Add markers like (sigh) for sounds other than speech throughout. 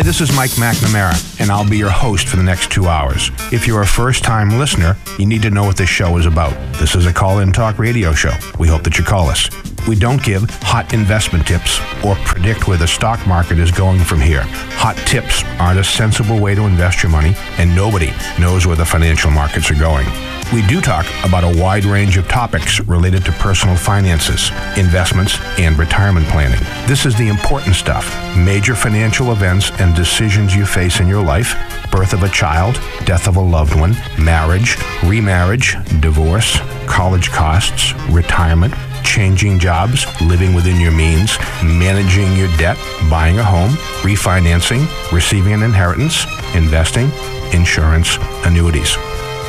Hi, this is Mike McNamara, and I'll be your host for the next two hours. If you're a first time listener, you need to know what this show is about. This is a call in talk radio show. We hope that you call us. We don't give hot investment tips or predict where the stock market is going from here. Hot tips aren't a sensible way to invest your money, and nobody knows where the financial markets are going. We do talk about a wide range of topics related to personal finances, investments, and retirement planning. This is the important stuff major financial events and decisions you face in your life birth of a child, death of a loved one, marriage, remarriage, divorce, college costs, retirement, changing jobs, living within your means, managing your debt, buying a home, refinancing, receiving an inheritance, investing, insurance, annuities.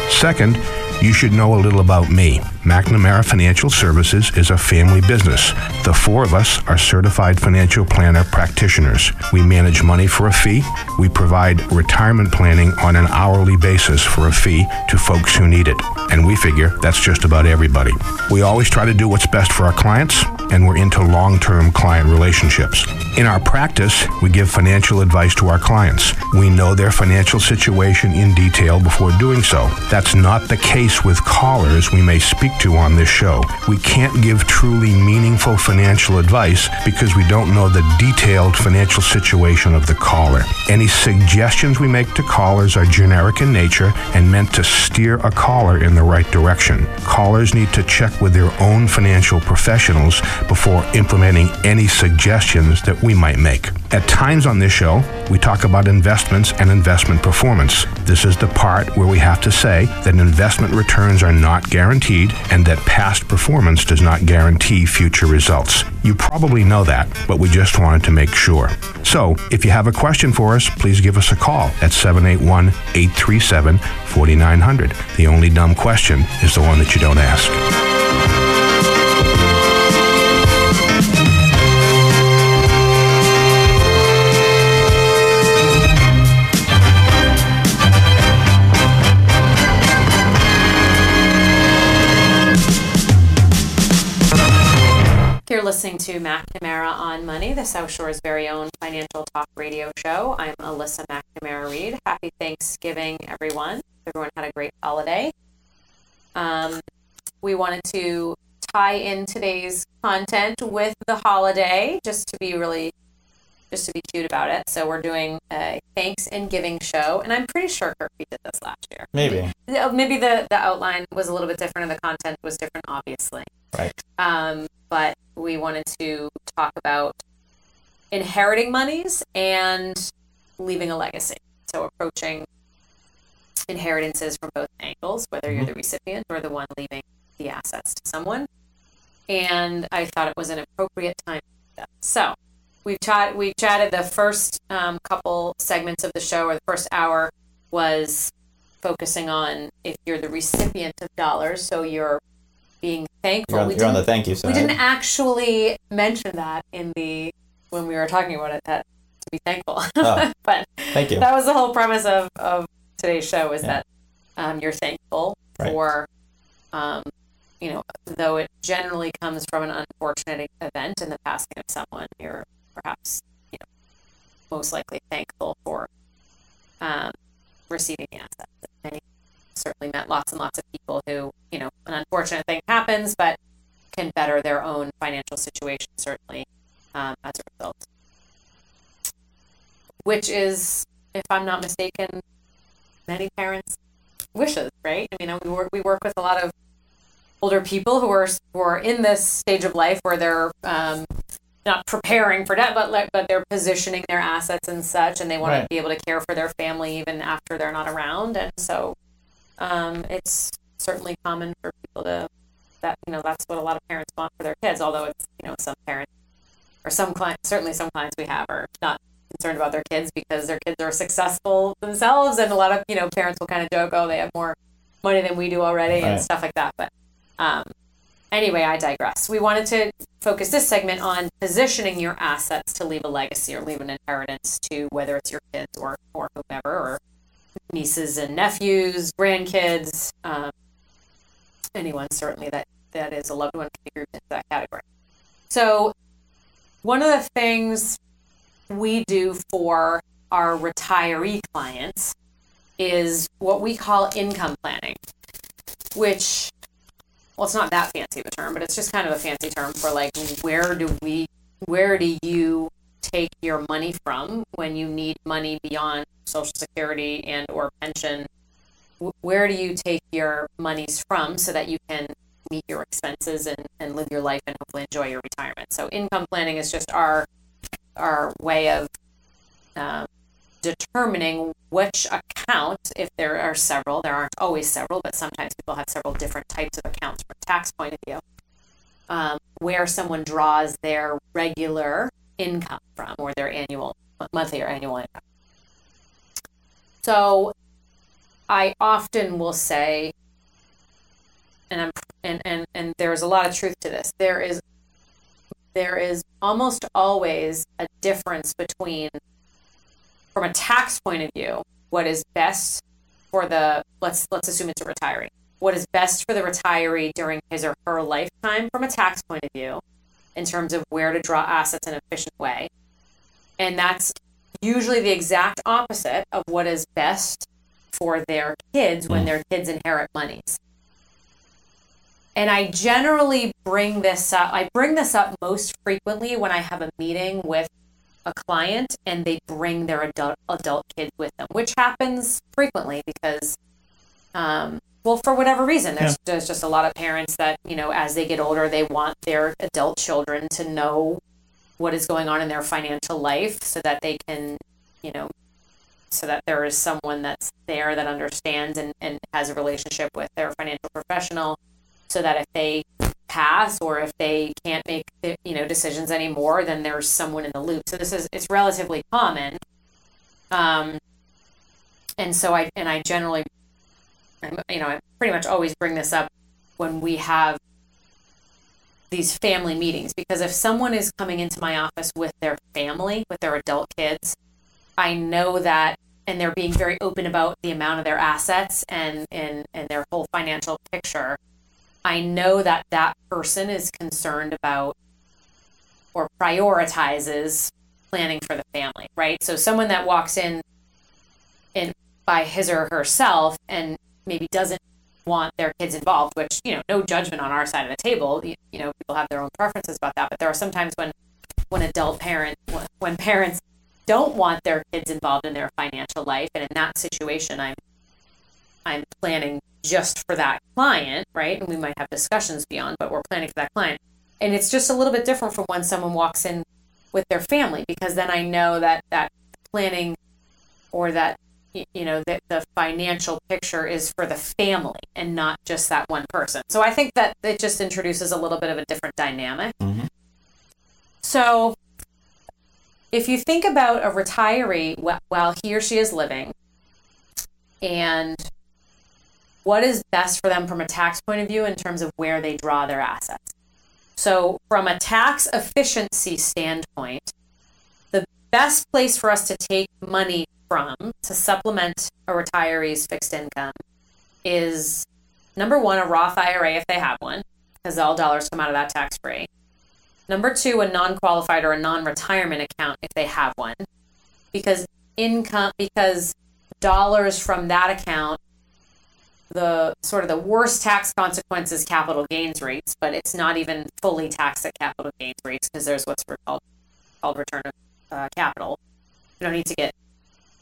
Second, you should know a little about me. McNamara Financial Services is a family business. The four of us are certified financial planner practitioners. We manage money for a fee. We provide retirement planning on an hourly basis for a fee to folks who need it. And we figure that's just about everybody. We always try to do what's best for our clients, and we're into long term client relationships. In our practice, we give financial advice to our clients. We know their financial situation in detail before doing so. That's not the case with callers we may speak to on this show. We can't give truly meaningful financial advice because we don't know the detailed financial situation of the caller. Any suggestions we make to callers are generic in nature and meant to steer a caller in the right direction. Callers need to check with their own financial professionals before implementing any suggestions that we might make. At times on this show, we talk about investments and investment performance. This is the part where we have to say that investment returns are not guaranteed and that past performance does not guarantee future results. You probably know that, but we just wanted to make sure. So, if you have a question for us, please give us a call at 781 837 4900. The only dumb question is the one that you don't ask. Listening to McNamara on Money, the South Shore's very own financial talk radio show. I'm Alyssa McNamara Reed. Happy Thanksgiving, everyone. Everyone had a great holiday. Um, we wanted to tie in today's content with the holiday, just to be really, just to be cute about it. So we're doing a thanks and giving show, and I'm pretty sure Kirby did this last year. Maybe. Maybe the the outline was a little bit different, and the content was different, obviously. Right. Um, but we wanted to talk about inheriting monies and leaving a legacy. So approaching inheritances from both angles, whether you're the recipient or the one leaving the assets to someone. And I thought it was an appropriate time. to do that. So we've chat we chatted the first um, couple segments of the show, or the first hour was focusing on if you're the recipient of dollars, so you're being thankful. You're on, We you're on the didn't- thank you we didn't actually mention that in the when we were talking about it that to be thankful. Oh. (laughs) but Thank you. that was the whole premise of, of today's show is Yeah. that um, you're thankful Right. for um, you know though it generally comes from an unfortunate event in the passing of someone you're perhaps you know most likely thankful for um, receiving the assets many certainly met lots and lots of people who you know an unfortunate thing happens but can better their own financial situation certainly um, as a result. Which is if i'm not mistaken many parents wishes right? I mean we work, we work with a lot of older people who are who are in this stage of life where they're um, not preparing for debt, but but they're positioning their assets and such, and they want to be able to care for their family even after they're not around, and so um, it's certainly common for people to that you know that's what a lot of parents want for their kids. Although it's you know some parents or some clients, certainly some clients we have are not concerned about their kids because their kids are successful themselves, and a lot of you know parents will kind of joke, oh, they have more money than we do already, and stuff like that. But um, anyway, I digress. We wanted to focus this segment on positioning your assets to leave a legacy or leave an inheritance to whether it's your kids or, or whomever, or nieces and nephews, grandkids, um, anyone certainly that, that is a loved one grouped into that category. So, one of the things we do for our retiree clients is what we call income planning, which, well, it's not that fancy of a term, but it's just kind of a fancy term for like where do we, where do you take your money from when you need money beyond Social Security and or pension? Where do you take your monies from so that you can meet your expenses and, and live your life and hopefully enjoy your retirement? So income planning is just our our way of um, determining which account, if there are several, there aren't always several, but sometimes people have several different types of accounts from a tax point of view, um, where someone draws their regular income from or their annual, monthly or annual income. So I often will say, and I'm and, and, and there's a lot of truth to this. There is there is almost always a difference between from a tax point of view, what is best for the let's let's assume it's a retiree. What is best for the retiree during his or her lifetime from a tax point of view, in terms of where to draw assets in an efficient way. And that's usually the exact opposite of what is best for their kids when mm. their kids inherit monies. And I generally bring this up, I bring this up most frequently when I have a meeting with a client and they bring their adult adult kids with them, which happens frequently because, um, well, for whatever reason, there's yeah. there's just a lot of parents that you know as they get older, they want their adult children to know what is going on in their financial life so that they can, you know, so that there is someone that's there that understands and, and has a relationship with their financial professional so that if they pass or if they can't make you know decisions anymore then there's someone in the loop. So this is it's relatively common. Um, and so i and i generally you know i pretty much always bring this up when we have these family meetings because if someone is coming into my office with their family with their adult kids i know that and they're being very open about the amount of their assets and and, and their whole financial picture I know that that person is concerned about or prioritizes planning for the family, right? So someone that walks in in by his or herself and maybe doesn't want their kids involved, which, you know, no judgment on our side of the table. You, you know, people have their own preferences about that, but there are sometimes when when adult parent when parents don't want their kids involved in their financial life and in that situation I'm I'm planning just for that client, right? And we might have discussions beyond, but we're planning for that client. And it's just a little bit different from when someone walks in with their family because then I know that that planning or that you know that the financial picture is for the family and not just that one person. So I think that it just introduces a little bit of a different dynamic. Mm-hmm. So if you think about a retiree while he or she is living and what is best for them from a tax point of view in terms of where they draw their assets. So, from a tax efficiency standpoint, the best place for us to take money from to supplement a retiree's fixed income is number one, a Roth IRA if they have one, because all dollars come out of that tax free. Number two, a non qualified or a non retirement account if they have one, because income, because dollars from that account the sort of the worst tax consequences capital gains rates, but it's not even fully taxed at capital gains rates because there's what's called called return of uh, capital. You don't need to get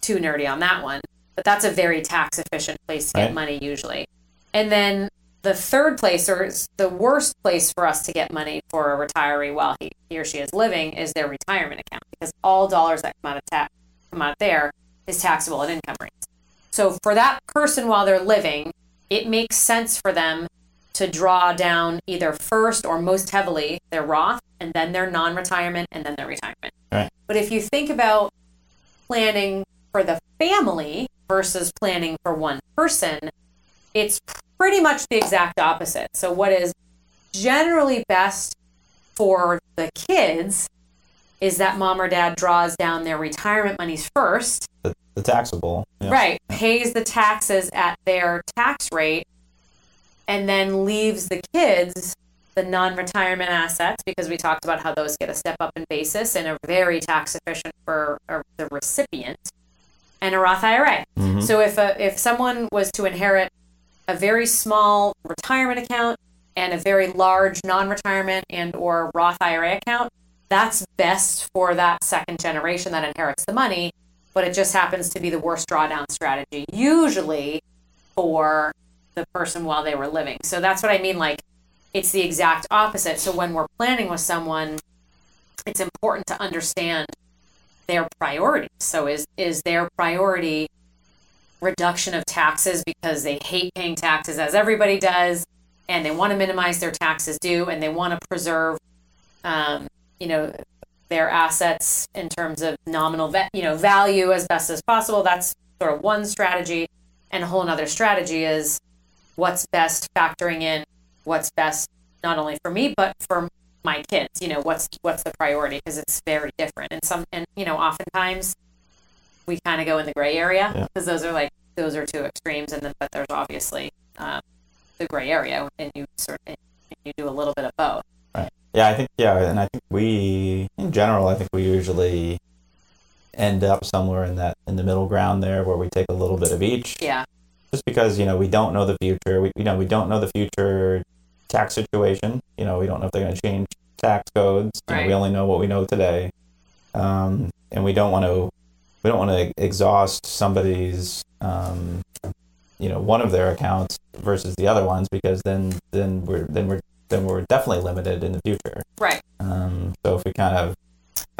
too nerdy on that one, but that's a very tax efficient place to get right. money usually. And then the third place, or the worst place for us to get money for a retiree while he, he or she is living, is their retirement account because all dollars that come out of tax come out there is taxable at income rates. So for that person while they're living, it makes sense for them to draw down either first or most heavily their Roth and then their non retirement and then their retirement. Right. But if you think about planning for the family versus planning for one person, it's pretty much the exact opposite. So, what is generally best for the kids is that mom or dad draws down their retirement monies first the taxable. Yeah. Right. Pays the taxes at their tax rate and then leaves the kids the non-retirement assets because we talked about how those get a step up in basis and are very tax efficient for the recipient and a Roth IRA. Mhm. So if a, if someone was to inherit a very small retirement account and a very large non-retirement and or Roth IRA account, that's best for that second generation that inherits the money, but it just happens to be the worst drawdown strategy usually for the person while they were living. So that's what I mean like it's the exact opposite. So when we're planning with someone, it's important to understand their priorities. So is is their priority reduction of taxes because they hate paying taxes as everybody does and they want to minimize their taxes due and they want to preserve um, you know their assets in terms of nominal you know value as best as possible. That's sort of one strategy. And a whole another strategy is what's best factoring in what's best not only for me but for my kids. You know what's what's the priority? Because it's very different. And some and you know oftentimes we kind of go in the gray area Yeah. because those are like those are two extremes and then but there's obviously um, the gray area and you sort of you do a little bit of both Right. Yeah, I think yeah, and I think we in general, I think we usually end up somewhere in that in the middle ground there where we take a little bit of each. yeah Just because, you know, we don't know the future. We you know, we don't know the future tax situation. You know, we don't know if they're gonna change tax codes. You know, we only know what we know today. Um, and we don't want to we don't want to exhaust somebody's um, you know, one of their accounts versus the other ones because then then we're then we're then we're definitely limited in the future. right Um, so if we kind of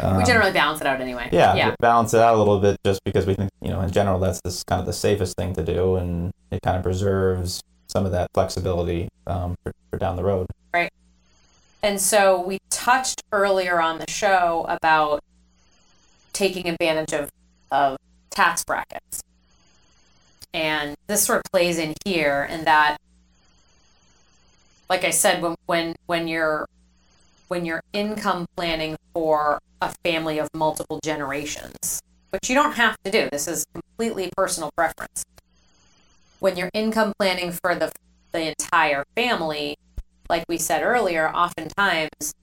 um, we generally balance it out anyway yeah, yeah balance it out a little bit just because we think you know in general that's this kind of the safest thing to do and it kind of preserves some of that flexibility um, for, for down the road. Right. And so we touched earlier on the show about taking advantage of, of tax brackets. And this sort of plays in here in that like I said, when when when you're when you're income planning for a family of multiple generations, which you don't have to do. This is completely personal preference. When you're income planning for the the entire family, like we said earlier, oftentimes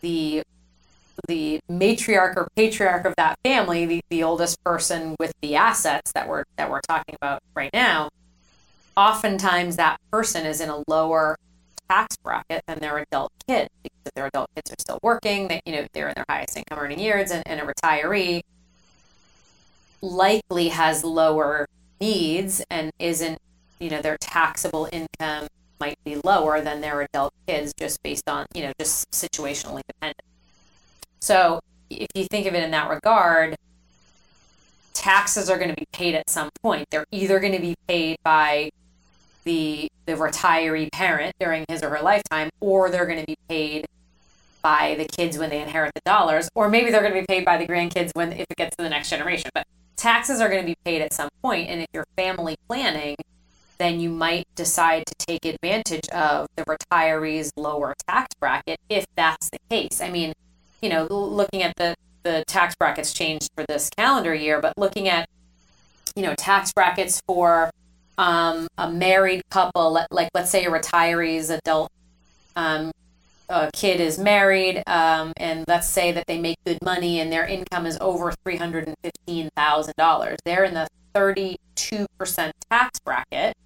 the the matriarch or patriarch of that family, the, the oldest person with the assets that we're that we're talking about right now, oftentimes that person is in a lower tax bracket than their adult kid because their adult kids are still working, they you know, they're in their highest income earning years and, and a retiree likely has lower needs and isn't, you know, their taxable income might be lower than their adult kids just based on, you know, just situationally dependent. So if you think of it in that regard, taxes are going to be paid at some point. They're either going to be paid by the the retiree parent during his or her lifetime, or they're going to be paid by the kids when they inherit the dollars, or maybe they're going to be paid by the grandkids when if it gets to the next generation. But taxes are going to be paid at some point, and if you're family planning, then you might decide to take advantage of the retiree's lower tax bracket if that's the case. I mean, you know, looking at the the tax brackets changed for this calendar year, but looking at you know tax brackets for um, a married couple, let- like let's say a retiree's adult um, a kid is married, um, and let's say that they make good money and their income is over three hundred and fifteen thousand dollars. They're in the thirty-two percent tax bracket.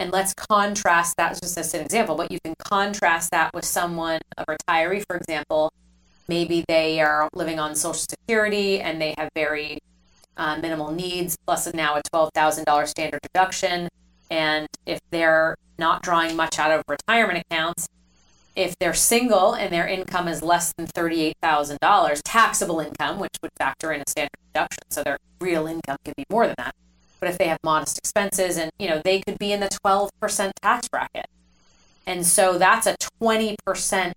And let's contrast that just as an example, but you can contrast that with someone, a retiree, for example. Maybe they are living on Social Security and they have very uh, minimal needs, plus now a $12,000 standard deduction. And if they're not drawing much out of retirement accounts, if they're single and their income is less than $38,000, taxable income, which would factor in a standard deduction, so their real income could be more than that. But if they have modest expenses and, you know, they could be in the 12% tax bracket. And so that's a 20%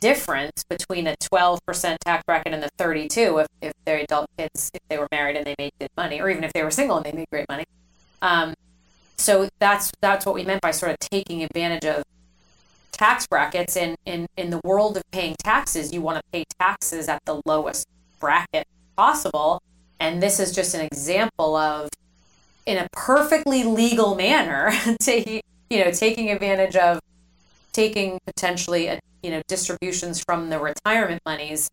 difference between a 12% tax bracket and the 32 if, if they're adult kids, if they were married and they made good money, or even if they were single and they made great money. Um, so that's that's what we meant by sort of taking advantage of tax brackets in, in, in the world of paying taxes, you want to pay taxes at the lowest bracket possible. And this is just an example of in a perfectly legal manner, (laughs) taking you know, taking advantage of taking potentially a, you know distributions from the retirement monies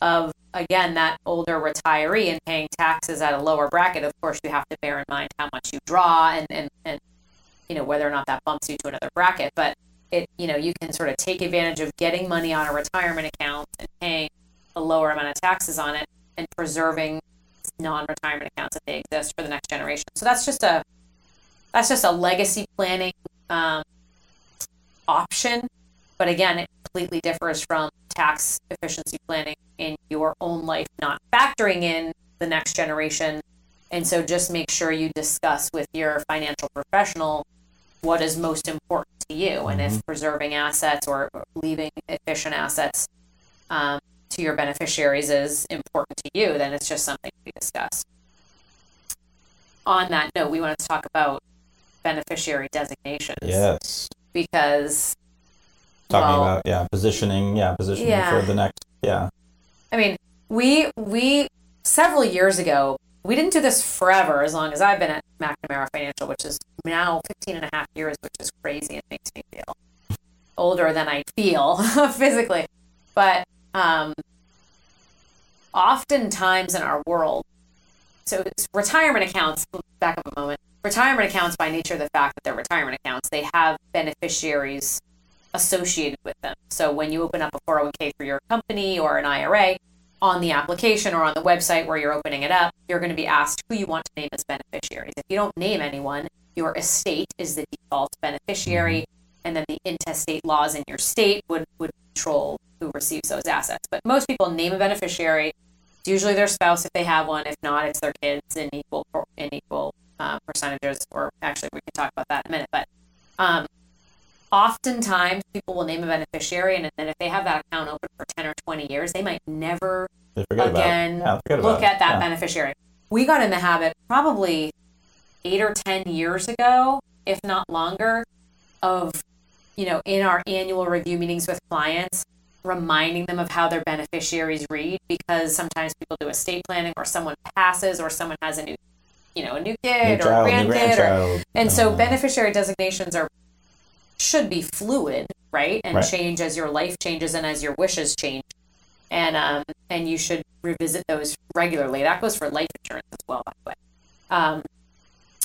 of again that older retiree and paying taxes at a lower bracket, of course you have to bear in mind how much you draw and, and, and you know whether or not that bumps you to another bracket. But it you know you can sort of take advantage of getting money on a retirement account and paying a lower amount of taxes on it and preserving non-retirement accounts if they exist for the next generation. So that's just a that's just a legacy planning um, option. But again, it completely differs from tax efficiency planning in your own life, not factoring in the next generation. And so just make sure you discuss with your financial professional what is most important to you. And if preserving assets or leaving efficient assets um, to your beneficiaries is important to you, then it's just something to discuss. On that note, we wanted to talk about beneficiary designations Yes. Because Talking well, about yeah, positioning, yeah, positioning Yeah. for the next yeah. I mean, we we several years ago, we didn't do this forever as long as I've been at McNamara Financial, which is now 15 and a half years, which is crazy. It makes me feel older than I feel (laughs) physically. But um, oftentimes in our world, so it's retirement accounts, back up a moment, retirement accounts by nature of the fact that they're retirement accounts, they have beneficiaries associated with them. So when you open up a 401k for your company or an IRA, on the application or on the website where you're opening it up, you're going to be asked who you want to name as beneficiaries. If you don't name anyone, your estate is the default beneficiary, and then the intestate laws in your state would, would control who receives those assets. But most people name a beneficiary. It's usually their spouse if they have one. If not, it's their kids in equal in equal uh, percentages. Or actually, we can talk about that in a minute. But um, oftentimes, people will name a beneficiary, and then if they have that account open for ten or twenty years, they might never again about. Yeah, look at that Yeah. beneficiary. We got in the habit probably eight or ten years ago, if not longer, of you know in our annual review meetings with clients reminding them of how their beneficiaries read because sometimes people do estate planning or someone passes or someone has a new you know a new kid New or a grandkid or and so uh, beneficiary designations are should be fluid, right? And Right. change as your life changes and as your wishes change. And um and you should revisit those regularly. That goes for life insurance as well, by the way. Um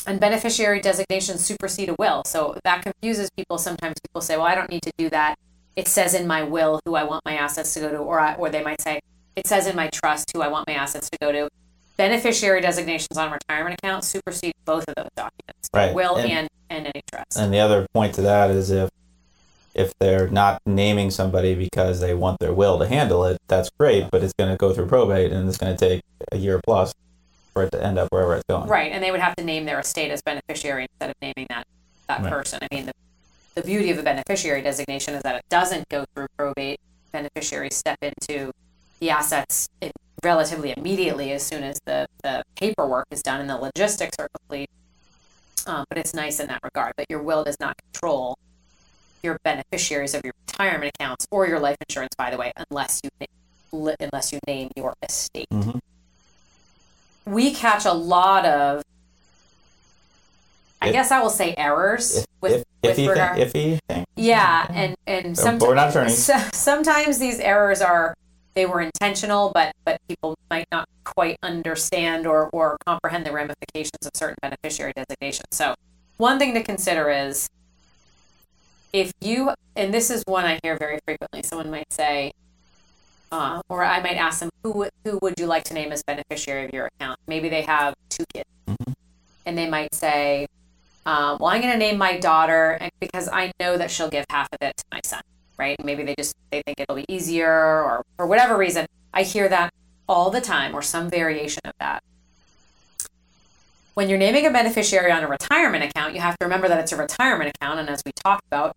and beneficiary designations supersede a will. So that confuses people. Sometimes people say, "Well, I don't need to do that. It says in my will who I want my assets to go to," or I, or they might say, "It says in my trust who I want my assets to go to." Beneficiary designations on retirement accounts supersede both of those documents, Right. will And- and and any trust. And the other point to that is if if they're not naming somebody because they want their will to handle it, that's great, but it's going to go through probate and it's going to take a year plus for it to end up wherever it's going. Right, and they would have to name their estate as beneficiary instead of naming that that Right. person. I mean, the, the beauty of a beneficiary designation is that it doesn't go through probate. Beneficiaries step into the assets relatively immediately as soon as the, the paperwork is done and the logistics are complete. Um, but it's nice in that regard. But your will does not control your beneficiaries of your retirement accounts or your life insurance, by the way, unless you unless you name your estate Mhm. we catch a lot of I If- guess I will say errors If, with if, with iffy, regard. thing, iffy thing. yeah, and and So, sometimes we're not (laughs) sometimes these errors are they were intentional, but but people might not quite understand or or comprehend the ramifications of certain beneficiary designations. So one thing to consider is if you and this is one I hear very frequently. Someone might say, uh, or I might ask them, who would- who would you like to name as beneficiary of your account? Maybe they have two kids, Mhm. and they might say, um, "Well, I'm going to name my daughter and- because I know that she'll give half of it to my son." Right? Maybe they just they think it'll be easier, or for whatever reason. I hear that all the time, or some variation of that. When you're naming a beneficiary on a retirement account, you have to remember that it's a retirement account, and as we talked about,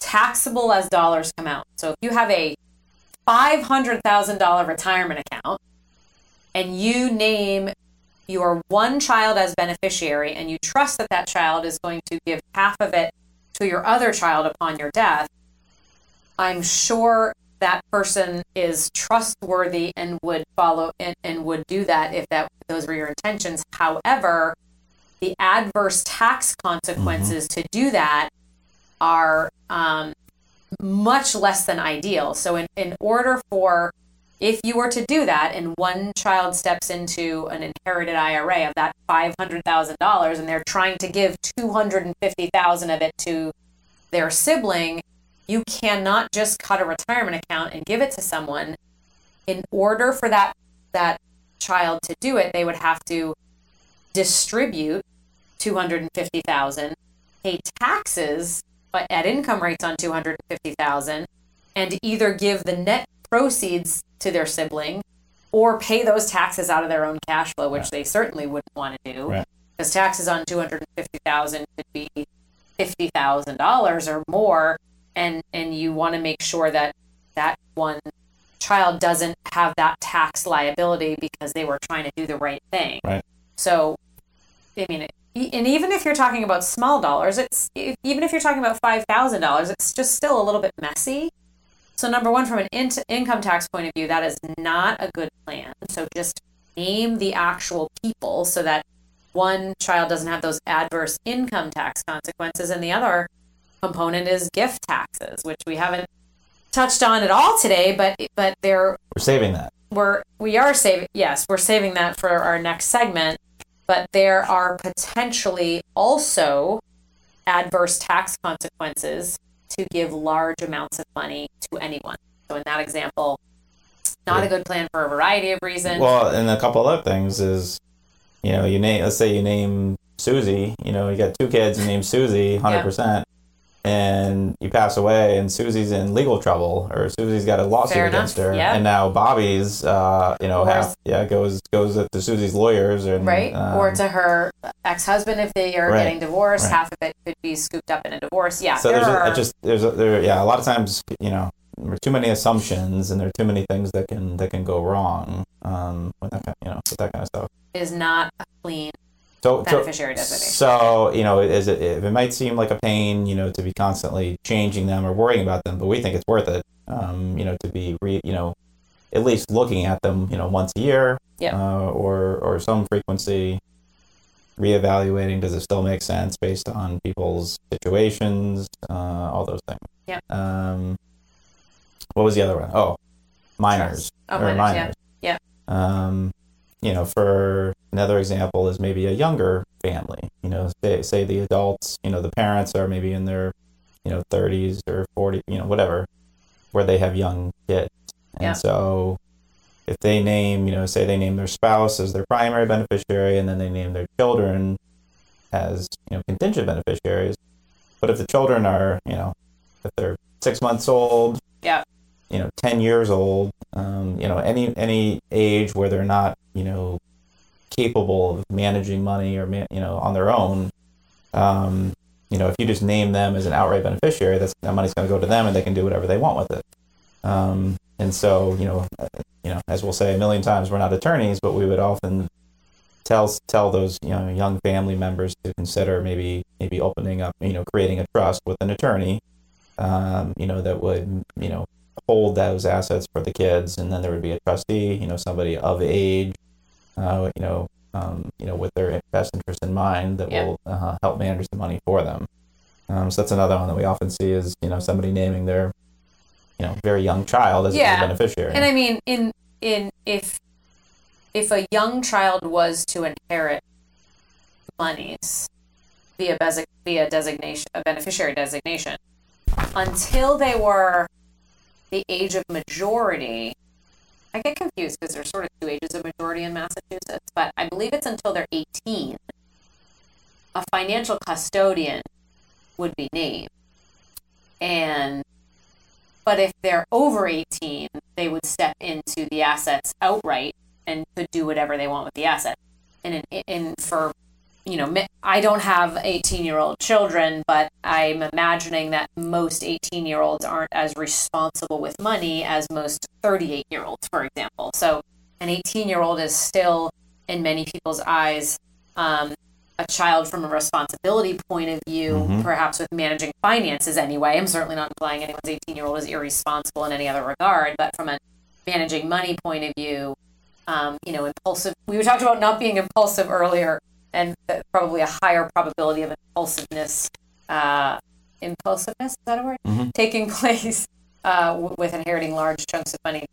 taxable as dollars come out. So if you have a $500,000 retirement account and you name your one child as beneficiary and you trust that that child is going to give half of it to your other child upon your death, I'm sure that person is trustworthy and would follow and, and would do that if that those were your intentions. However, the adverse tax consequences to do that are um, much less than ideal. So, in, in order for if you were to do that and one child steps into an inherited IRA of that $500,000 and they're trying to give 250,000 of it to their sibling, you cannot just cut a retirement account and give it to someone. In order for that that child to do it, they would have to distribute 250,000, pay taxes but at income rates on 250,000 and either give the net proceeds to their sibling or pay those taxes out of their own cash flow, which right. they certainly wouldn't want to do. Right. Because taxes on 250,000 could be $50,000 or more and and you want to make sure that that one child doesn't have that tax liability because they were trying to do the right thing. Right. So I mean, and even if you're talking about small dollars, it's even if you're talking about five thousand dollars, it's just still a little bit messy. So number one, from an in- income tax point of view, that is not a good plan. So just name the actual people so that one child doesn't have those adverse income tax consequences, and the other component is gift taxes, which we haven't touched on at all today, but but they're we're saving that. We're we are saving yes, we're saving that for our next segment but there are potentially also adverse tax consequences to give large amounts of money to anyone. So in that example, not a good plan for a variety of reasons. Well, and a couple other things is, you know, you name let's say you name Susie, you know, you got two kids, you name Susie, hundred yeah. And you pass away and Susie's in legal trouble or Susie's got a lawsuit Fair against enough. her and now Bobby's uh, you know half yeah goes goes to Susie's lawyers and right um, or to her ex-husband if they are right. getting divorced right. half of it could be scooped up in a divorce yeah so there there's are... a, just there's a, there yeah a lot of times you know there are too many assumptions and there are too many things that can that can go wrong um with that you know with that kind of stuff is not a clean so, beneficiary so, designation. So, you know, is it, it might seem like a pain, you know, to be constantly changing them or worrying about them, but we think it's worth it, um, you know, to be, re, you know, at least looking at them, you know, once a year yep. uh, or, or some frequency, reevaluating, does it still make sense based on people's situations, uh, all those things. Yeah. Um, what was the other one? Oh, minors. Oh, minors, minors. Yeah. yeah. Um, you know, for another example is maybe a younger family. You know, say, say the adults, you know, the parents are maybe in their, you know, 30s or 40, you know, whatever, where they have young kids. And yeah. so if they name, you know, say they name their spouse as their primary beneficiary and then they name their children as, you know, contingent beneficiaries. But if the children are, you know, if they're six months old, yeah, you know, 10 years old, um, you know, any, any age where they're not you know capable of managing money or man, you know on their own um, you know if you just name them as an outright beneficiary that's that money's going to go to them and they can do whatever they want with it um, and so you know uh, you know as we'll say a million times we're not attorneys but we would often tell tell those you know young family members to consider maybe maybe opening up you know creating a trust with an attorney um, you know that would you know hold those assets for the kids, and then there would be a trustee, you know, somebody of age, uh, you know, um, you know, with their best interest in mind that will uh, help manage the money for them. Um, so that's another one that we often see is you know somebody naming their, you know, very young child as yeah. a beneficiary. And I mean, in in if if a young child was to inherit monies via via designation, a beneficiary designation, until they were the age of majority, I get confused because there's sort of two ages of majority in Massachusetts, but I believe it's until they're 18. A financial custodian would be named. And but if they're over 18, they would step into the assets outright and could do whatever they want with the asset. And in, in for you know, I don't have 18 year old children, but I'm imagining that most 18 year olds aren't as responsible with money as most 38 year olds, for example. So an 18 year old is still, in many people's eyes, um, a child from a responsibility point of view, mm-hmm. perhaps with managing finances anyway. I'm certainly not implying anyone's 18 year old is irresponsible in any other regard, but from a managing money point of view, um, you know, impulsive. We talked about not being impulsive earlier and probably a higher probability of impulsiveness, uh, impulsiveness, is that a word? Mm-hmm. Taking (laughs) place uh, w- with inheriting large chunks of money.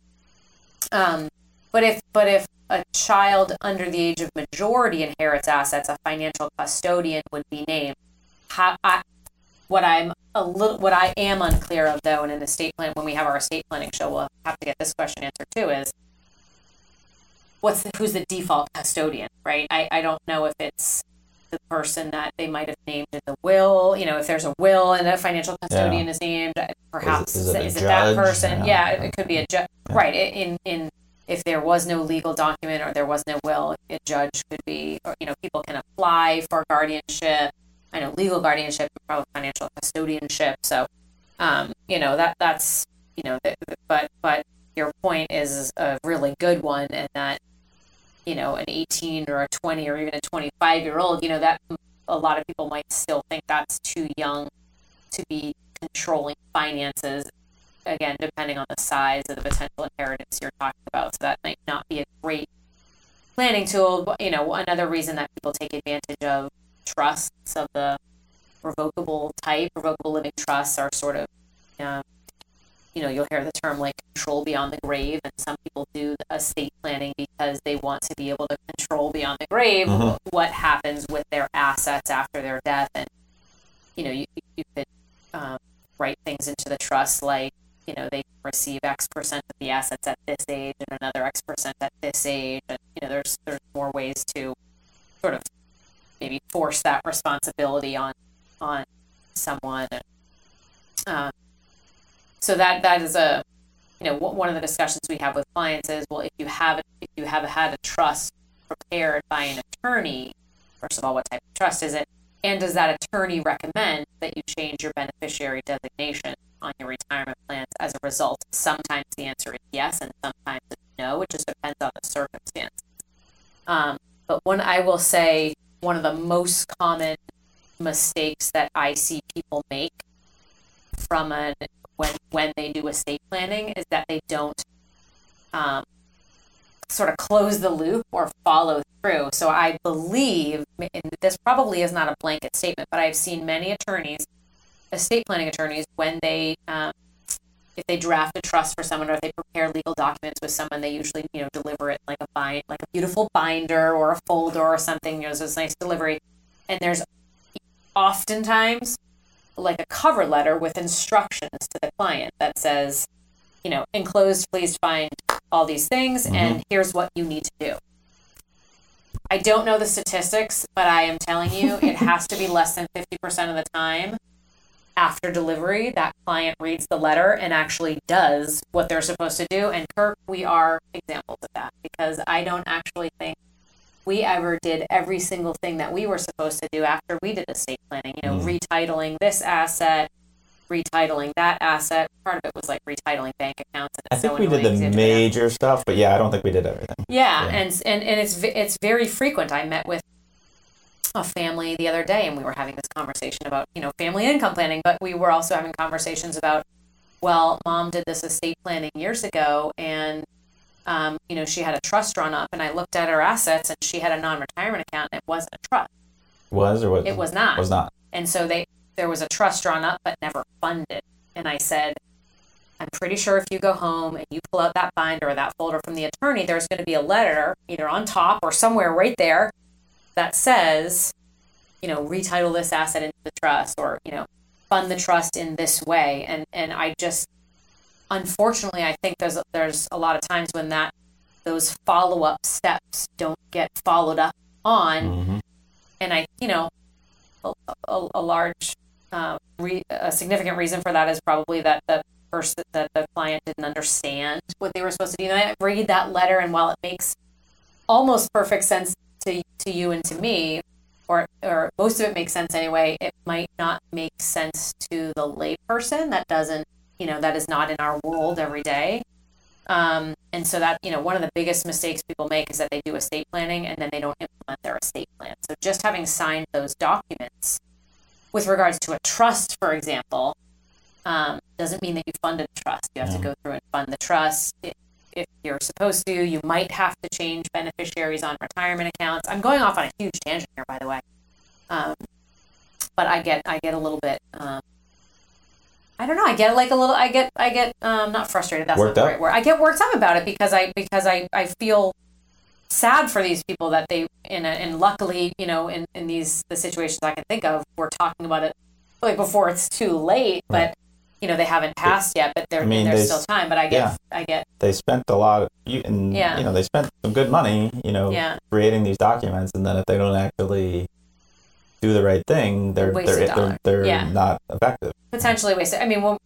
Um, but if but if a child under the age of majority inherits assets, a financial custodian would be named. How, I, what I'm a little, what I am unclear of though, in an estate plan, when we have our estate planning show, we'll have to get this question answered too. Is what's the, who's the default custodian, right? I, I don't know if it's the person that they might have named in the will. You know, if there's a will and a financial custodian Yeah. is named, perhaps is it a is it that person? Yeah. Yeah, it, it could be a judge. Right. In in if there was no legal document or there was no will, a judge could be, or you know, people can apply for guardianship. I know legal guardianship, probably financial custodianship. So, um, you know that that's you know, th- th- but but your point is a really good one, and that you know, an 18 or a 20 or even a 25 year old, you know, that a lot of people might still think that's too young to be controlling finances. Again, depending on the size of the potential inheritance you're talking about. So that might not be a great planning tool. But, you know, another reason that people take advantage of trusts of the revocable type, revocable living trusts are sort of, um, you know, you'll hear the term like control beyond the grave, and some people do estate planning because they want to be able to control beyond the grave Mhm. what happens with their assets after their death, and you know, you you could um, write things into the trust like you know they receive X percent of the assets at this age and another X percent at this age, and you know, there's there's more ways to sort of maybe force that responsibility on on someone. And, um, so that that is a you know one of the discussions we have with clients is well if you have if you have had a trust prepared by an attorney first of all what type of trust is it? And does that attorney recommend that you change your beneficiary designation on your retirement plans as a result? Sometimes the answer is yes and sometimes it's no. It just depends on the circumstance um, but one i will say one of the most common mistakes that i see people make from an when when they do estate planning is that they don't um, sort of close the loop or follow through. So I believe, this probably is not a blanket statement, but I've seen many attorneys, estate planning attorneys, when they um, if they draft a trust for someone or if they prepare legal documents with someone, they usually you know deliver it like a bind, like a beautiful binder or a folder or something. You know, so it's nice delivery, and there's oftentimes like a cover letter with instructions to the client that says, you know, enclosed, please find all these things, mm-hmm. and here's what you need to do. I don't know the statistics, but I am telling you, it (laughs) has to be less than 50% of the time after delivery that client reads the letter and actually does what they're supposed to do. And Kirk, we are examples of that because I don't actually think we ever did every single thing that we were supposed to do after we did estate planning. You know, mm-hmm. retitling this asset, retitling that asset. Part of it was like retitling bank accounts. And I think so we did the annoying 'cause you have to go down- major stuff, but yeah, I don't think we did everything. yeah, Yeah. and and and it's it's very frequent. I met with a family the other day, and we were having this conversation about you know family income planning, but we were also having conversations about well, mom did this estate planning years ago, and um, you know she had a trust drawn up, and I looked at her assets, and she had a non-retirement account, and it wasn't a trust. Was or was It was not. It was not. And so they there was a trust drawn up but never funded. And I said, I'm pretty sure if you go home and you pull out that binder or that folder from the attorney, there's going to be a letter either on top or somewhere right there that says, you know, retitle this asset into the trust or, you know, fund the trust in this way. And and I just unfortunately I think there's there's a lot of times when that those follow up steps don't get followed up on Mhm. and I, you know, a, a, a large, uh, re, a significant reason for that is probably that the person that the client didn't understand what they were supposed to do. And I read that letter, and while it makes almost perfect sense to to you and to me, or or most of it makes sense anyway, it might not make sense to the layperson that doesn't, you know, that is not in our world every day. Um, and so that, you know, one of the biggest mistakes people make is that they do estate planning and then they don't implement their estate plan. So just having signed those documents with regards to a trust, for example, um, doesn't mean that you funded the trust. You have to go through and fund the trust. If, if you're supposed to, you might have to change beneficiaries on retirement accounts. I'm going off on a huge tangent here, by the way. Um, but I get, I get a little bit, um, I don't know. I get like a little. I get. I get. Um, not frustrated. That's Worked not the right word. I get worked up about it because I because I I feel sad for these people that they in a, and luckily you know in in these the situations I can think of we're talking about it like before it's too late, but you know they haven't passed yet, but there, I mean, there's they still time. But I get yeah. I get They spent a lot of you and Yeah. you know they spent some good money you know Yeah. creating these documents, and then if they don't actually do the right thing, they're they're they're, they're Yeah. not effective. potentially wasted. I mean, well,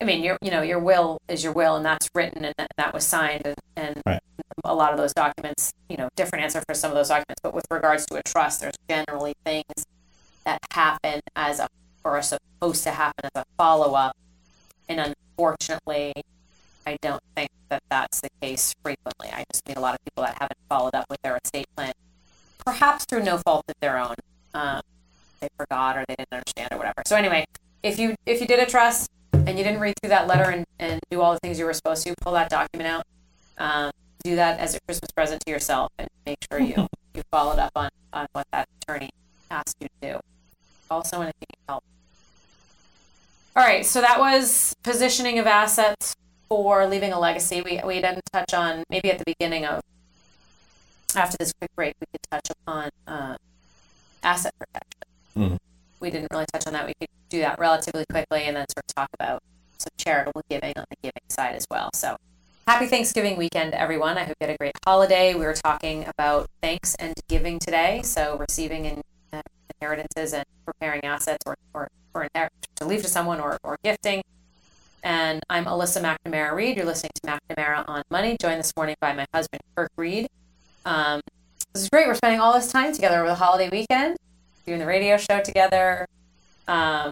I mean, your you know your will is your will, and that's written and that, that was signed, and, and Right. a lot of those documents, you know, different answer for some of those documents. But with regards to a trust, there's generally things that happen as a or are supposed to happen as a follow up, and unfortunately, I don't think that that's the case frequently. I just meet a lot of people that haven't followed up with their estate plan, perhaps through no fault of their own. Um, they forgot or they didn't understand or whatever. So anyway, if you if you did a trust and you didn't read through that letter and, and do all the things you were supposed to, pull that document out. Um, do that as a Christmas present to yourself and make sure you (laughs) you followed up on, on what that attorney asked you to do. Also anything help. All right, so that was positioning of assets for leaving a legacy. We we didn't touch on maybe at the beginning of after this quick break we could touch upon uh, asset protection Mhm. we didn't really touch on that. We could do that relatively quickly and then sort of talk about some charitable giving on the giving side as well. So happy Thanksgiving weekend, everyone. I hope you had a great holiday. We were talking about thanks and giving today. So receiving in, uh, inheritances and preparing assets or, or, to leave to someone or, or gifting. And I'm Alyssa McNamara Reed. You're listening to McNamara on Money, joined this morning by my husband, Kirk Reed. Um, this is great. We're spending all this time together over the holiday weekend doing the radio show together. Um,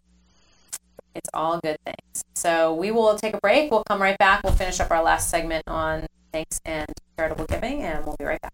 it's all good things. So we will take a break. We'll come right back. We'll finish up our last segment on thanks and charitable giving, and we'll be right back.